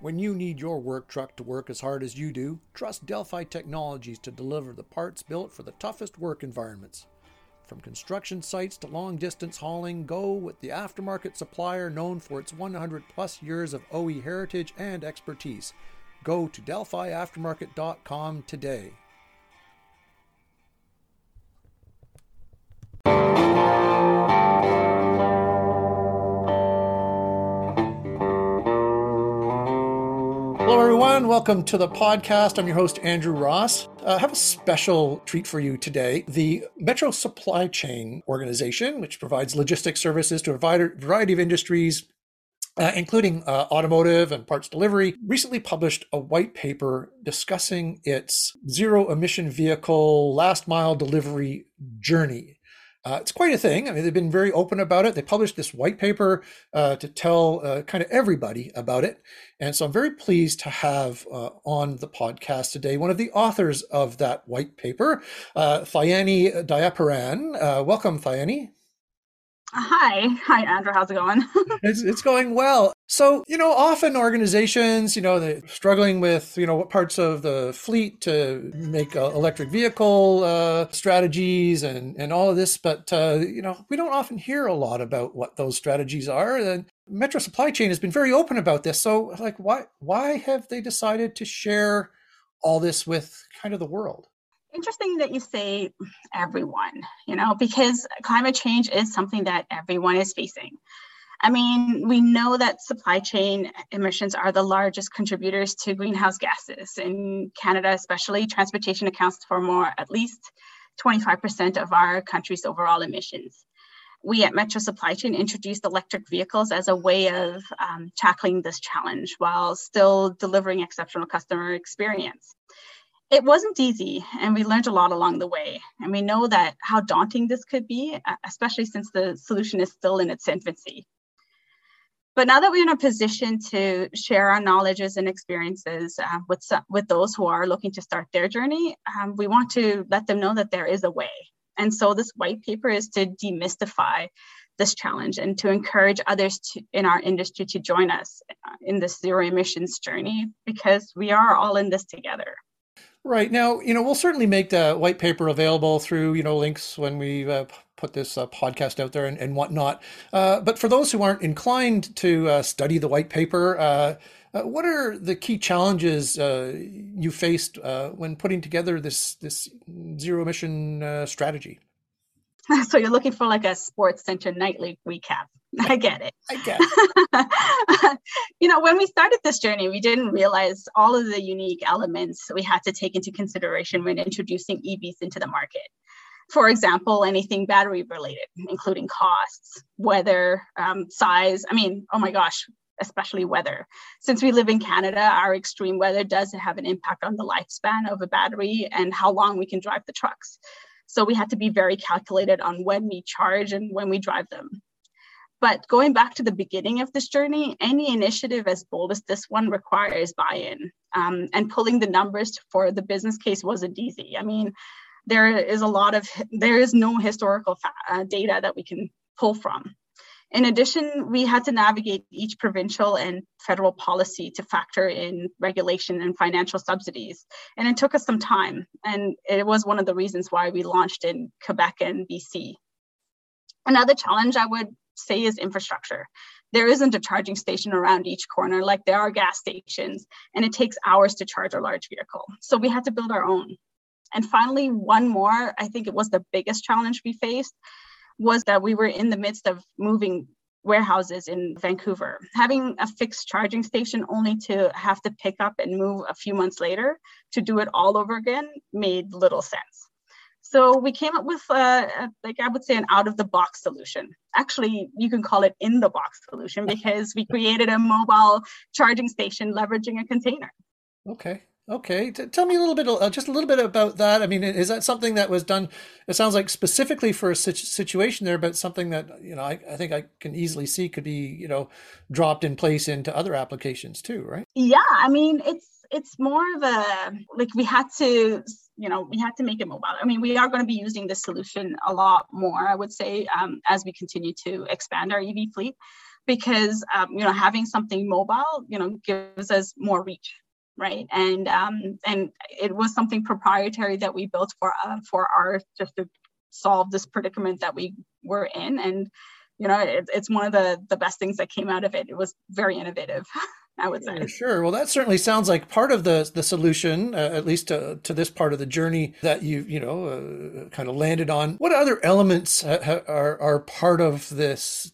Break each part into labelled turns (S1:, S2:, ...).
S1: When you need your work truck to work as hard as you do, trust Delphi Technologies to deliver the parts built for the toughest work environments. From construction sites to long distance hauling, go with the aftermarket supplier known for its 100 plus years of OE heritage and expertise. Go to DelphiAftermarket.com today. Everyone. Welcome to the podcast. I'm your host, Andrew Ross. Uh, I have a special treat for you today. The Metro Supply Chain Organization, which provides logistics services to a variety of industries, uh, including uh, automotive and parts delivery, recently published a white paper discussing its zero emission vehicle last mile delivery journey. Uh, it's quite a thing. I mean, they've been very open about it. They published this white paper uh, to tell uh, kind of everybody about it. And so I'm very pleased to have uh, on the podcast today one of the authors of that white paper, uh, Thayani Dayahparan. Uh, welcome, Thayani.
S2: Hi. Hi, Andrew. How's it going?
S1: it's, it's going well. So, you know, often organizations, you know, they're struggling with, you know, what parts of the fleet to make uh, electric vehicle uh, strategies and, and all of this. But, uh, you know, we don't often hear a lot about what those strategies are. And Metro Supply Chain has been very open about this. So, like, why, why have they decided to share all this with kind of the world?
S2: Interesting that you say everyone, you know, because climate change is something that everyone is facing. I mean, we know that supply chain emissions are the largest contributors to greenhouse gases. In Canada, especially, transportation accounts for more, at least 25% of our country's overall emissions. We at Metro Supply Chain introduced electric vehicles as a way of um, tackling this challenge while still delivering exceptional customer experience it wasn't easy and we learned a lot along the way. And we know that how daunting this could be especially since the solution is still in its infancy. But now that we're in a position to share our knowledges and experiences uh, with, with those who are looking to start their journey um, we want to let them know that there is a way. And so this white paper is to demystify this challenge and to encourage others to, in our industry to join us uh, in this zero emissions journey because we are all in this together
S1: Right now, you know, we'll certainly make the white paper available through you know links when we uh, put this uh, podcast out there and, and whatnot. Uh, but for those who aren't inclined to uh, study the white paper, uh, uh, what are the key challenges you faced when putting together this this zero emission strategy?
S2: So you're looking for like a sports center nightly recap. I get it.
S1: I get
S2: you know, when we started this journey, we didn't realize all of the unique elements we had to take into consideration when introducing EVs into the market. For example, anything battery related, including costs, weather, um, size. I mean, oh my gosh, especially weather. Since we live in Canada, our extreme weather does have an impact on the lifespan of a battery and how long we can drive the trucks. So we had to be very calculated on when we charge and when we drive them. But going back to the beginning of this journey, any initiative as bold as this one requires buy in. Um, and pulling the numbers for the business case wasn't easy. I mean, there is a lot of, there is no historical fa- uh, data that we can pull from. In addition, we had to navigate each provincial and federal policy to factor in regulation and financial subsidies. And it took us some time. And it was one of the reasons why we launched in Quebec and BC. Another challenge I would say is infrastructure. There isn't a charging station around each corner like there are gas stations, and it takes hours to charge a large vehicle. So we had to build our own. And finally, one more, I think it was the biggest challenge we faced, was that we were in the midst of moving warehouses in Vancouver. Having a fixed charging station only to have to pick up and move a few months later to do it all over again made little sense. So we came up with, uh, like I would say, an out of the box solution. Actually, you can call it in the box solution because we created a mobile charging station leveraging a container.
S1: Okay. Okay. T- tell me a little bit, uh, just a little bit about that. I mean, is that something that was done? It sounds like specifically for a situation there, but something that you know I, I think I can easily see could be you know dropped in place into other applications too, right?
S2: Yeah. I mean, it's it's more of a like we had to you know we had to make it mobile i mean we are going to be using this solution a lot more i would say um, as we continue to expand our ev fleet because um, you know having something mobile you know gives us more reach right and um, and it was something proprietary that we built for uh, for our just to solve this predicament that we were in and you know it, it's one of the the best things that came out of it it was very innovative I would say.
S1: Sure. Well, that certainly sounds like part of the the solution, uh, at least to, to this part of the journey that you you know uh, kind of landed on. What other elements ha- are are part of this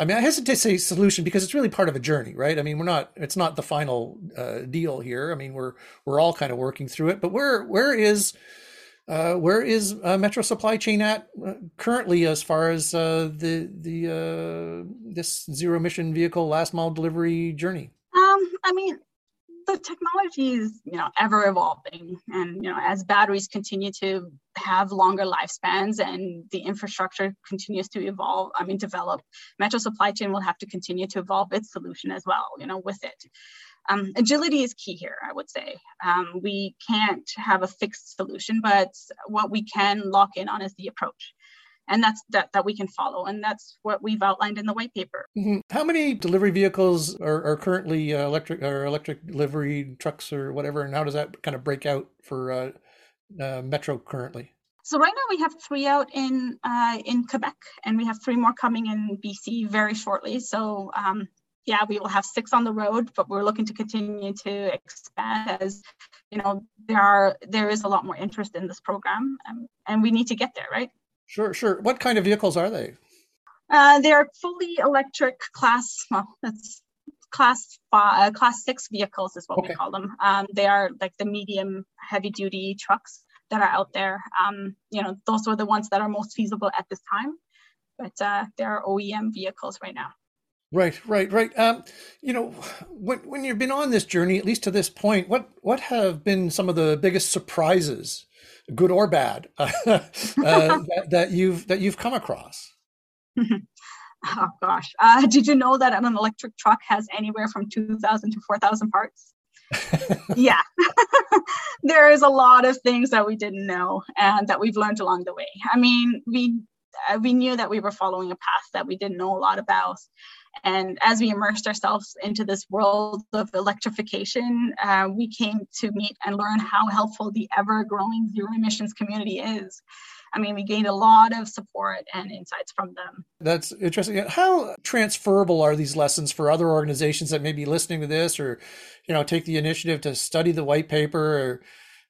S1: I mean, I hesitate to say solution because it's really part of a journey, right? I mean, we're not, it's not the final uh, deal here. I mean, we're, we're all kind of working through it, but where, where is, uh, where is uh, Metro Supply Chain at uh, currently as far as uh, the, the, uh, this zero emission vehicle last mile delivery journey?
S2: Um, I mean, the technology is you know ever evolving and you know as batteries continue to have longer lifespans and the infrastructure continues to evolve i mean develop metro supply chain will have to continue to evolve its solution as well you know with it. Um, agility is key here i would say. Um, we can't have a fixed solution but what we can lock in on is the approach and that's that that we can follow and that's what we've outlined in the white paper.
S1: Mm-hmm. how many delivery vehicles are, are currently uh, electric or electric delivery trucks or whatever and how does that kind of break out for uh, uh, metro currently?
S2: So right now we have three out in uh, in quebec and we have three more coming in bc very shortly. So um, yeah we will have six on the road but we're looking to continue to expand as you know there are there is a lot more interest in this program um, and we need to get there right
S1: Sure, sure. What kind of vehicles are they?
S2: Uh, they're fully electric class. Well, that's class five, uh, class six vehicles is what okay. we call them. Um, they are like the medium heavy duty trucks that are out there. Um, you know, those are the ones that are most feasible at this time, but uh, they are OEM vehicles right now.
S1: Right, right, right. Um, you know, when when you've been on this journey, at least to this point, what what have been some of the biggest surprises good or bad, uh, that, that, you've that you've come across?
S2: oh gosh, uh, did you know that an electric truck has anywhere from two thousand to four thousand parts? yeah, there is a lot of things that we didn't know and that we've learned along the way. I mean, we we knew that we were following a path that we didn't know a lot about, and as we immersed ourselves into this world of electrification, uh, we came to meet and learn how helpful the ever growing zero emissions community is. I mean, we gained a lot of support and insights from them.
S1: That's interesting. How transferable are these lessons for other organizations that may be listening to this or, you know, take the initiative to study the white paper or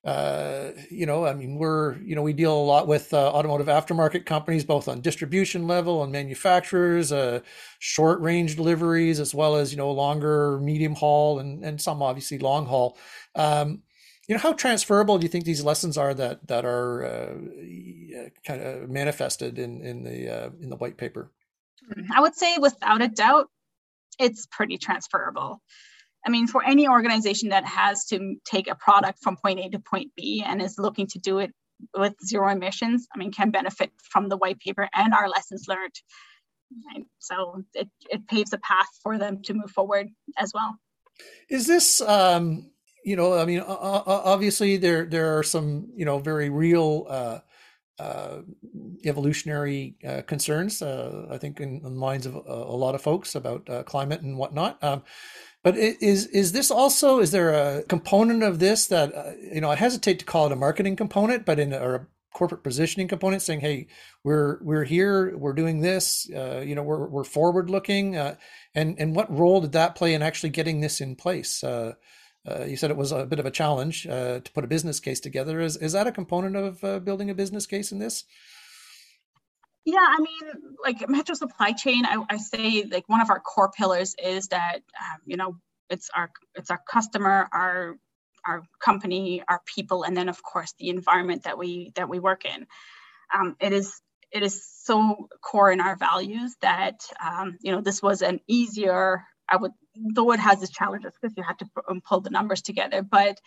S1: uh, you know, I mean, we're, you know, we deal a lot with uh, automotive aftermarket companies, both on distribution level and manufacturers, uh, short range deliveries, as well as, you know, longer, medium haul, and, and some obviously long haul. Um, you know, how transferable do you think these lessons are that that are uh, kind of manifested in in the uh, in the white paper?
S2: I would say, without a doubt, it's pretty transferable. I mean, for any organization that has to take a product from point A to point B and is looking to do it with zero emissions, I mean, can benefit from the white paper and our lessons learned. So it, it paves a path for them to move forward as well.
S1: Is this, um, you know, I mean, obviously there there are some, you know, very real uh, uh, evolutionary uh, concerns. Uh, I think in, the minds of a, a lot of folks about uh, climate and whatnot. Um, but is is this also is there a component of this that uh, you know I hesitate to call it a marketing component, but in a, or a corporate positioning component, saying, "Hey, we're we're here, we're doing this, uh, you know, we're we're forward looking," uh, and and what role did that play in actually getting this in place? Uh, uh, you said it was a bit of a challenge uh, to put a business case together. Is is that a component of building a business case in this?
S2: Yeah, I mean, like Metro Supply Chain, I, I say like one of our core pillars is that um, you know it's our it's our customer, our our company, our people, and then of course the environment that we that we work in. Um, it is it is so core in our values that um, you know this was an easier I would though it has its challenges because you had to um, pull the numbers together, but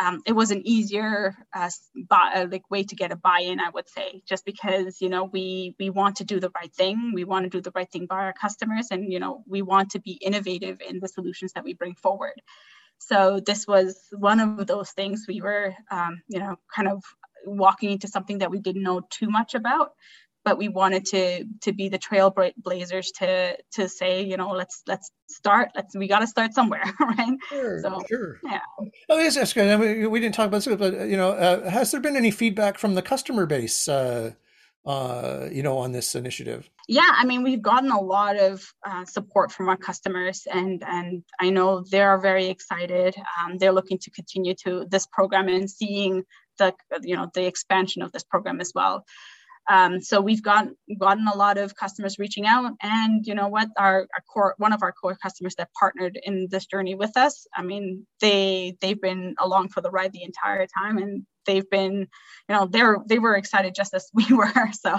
S2: um, it was an easier uh, buy, uh, like way to get a buy-in, I would say, just because you know we we want to do the right thing, we want to do the right thing by our customers, and you know we want to be innovative in the solutions that we bring forward. So this was one of those things we were, um, you know, kind of walking into something that we didn't know too much about, but we wanted to to be the trailblazers to to say you know let's let's start let's we got to start somewhere right?
S1: Sure so, sure. yeah. Oh yes that's good I mean, we didn't talk about this but you know uh, has there been any feedback from the customer base uh, uh, you know on this initiative?
S2: Yeah i mean we've gotten a lot of uh, support from our customers and and i know they're very excited. Um, they're looking to continue to this program and seeing the you know the expansion of this program as well um, so we've gotten gotten a lot of customers reaching out, and you know what, our, our core one of our core customers that partnered in this journey with us. I mean, they they've been along for the ride the entire time, and they've been, you know, they're they were excited just as we were. So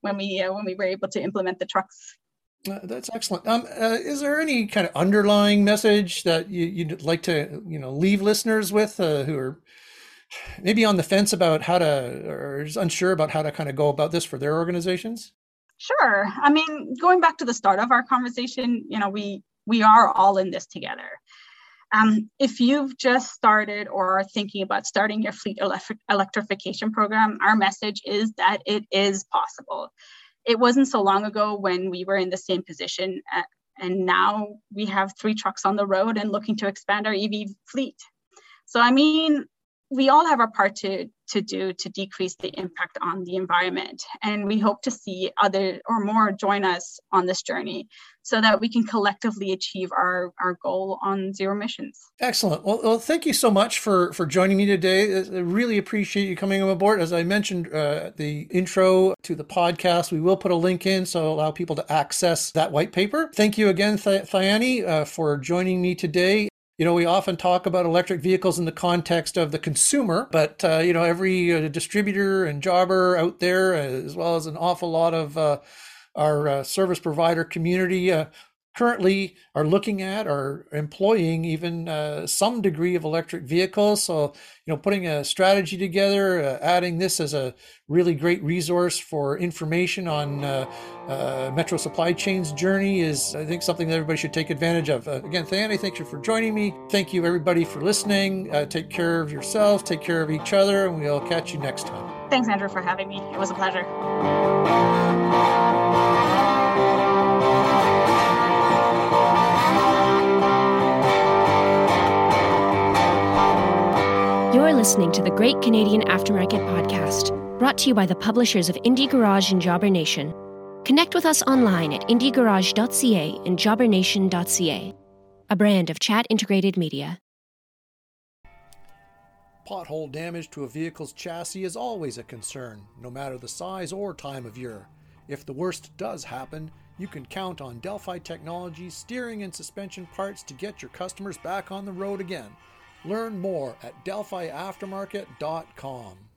S2: when we uh, when we were able to implement the trucks.
S1: Uh, that's excellent. Um, uh, is there any kind of underlying message that you, would like to, you know, leave listeners with uh, who are maybe on the fence about how to or unsure about how to kind of go about this for their organizations?
S2: Sure. I mean, going back to the start of our conversation, you know, we we are all in this together. Um, if you've just started or are thinking about starting your fleet electric, electrification program, our message is that it is possible. It wasn't so long ago when we were in the same position, at, uh, and now we have three trucks on the road and looking to expand our EV fleet. So, I mean, we all have our part to, to do to decrease the impact on the environment. And we hope to see other or more join us on this journey so that we can collectively achieve our, our goal on zero emissions.
S1: Excellent. Well, well thank you so much for, for joining me today. I really appreciate you coming on board. As I mentioned uh, the intro to the podcast, we will put a link in so allow people to access that white paper. Thank you again, Th- Thayani, uh, for joining me today. You know, we often talk about electric vehicles in the context of the consumer, but uh, you know, every uh, distributor and jobber out there, as well as an awful lot of uh, our uh, service provider community, uh, currently are looking at or employing even uh, some degree of electric vehicles. So, you know, putting a strategy together, uh, adding this as a really great resource for information on uh, uh Metro Supply Chain's journey is, I think, something that everybody should take advantage of. Uh, again, Thayani, thank you for joining me. Thank you, everybody, for listening. Uh, take care of yourself, take care of each other, and we'll catch you next time.
S2: Thanks, Andrew, for having me. It was a pleasure.
S3: Listening to the Great Canadian Aftermarket Podcast, brought to you by the publishers of Indie Garage and Jobber Nation. Connect with us online at indiegarage.ca and jobbernation.ca, a brand of chat integrated media.
S1: Pothole damage to a vehicle's chassis is always a concern, no matter the size or time of year. If the worst does happen, you can count on Delphi Technologies steering and suspension parts to get your customers back on the road again. Learn more at delphiaftermarket.com.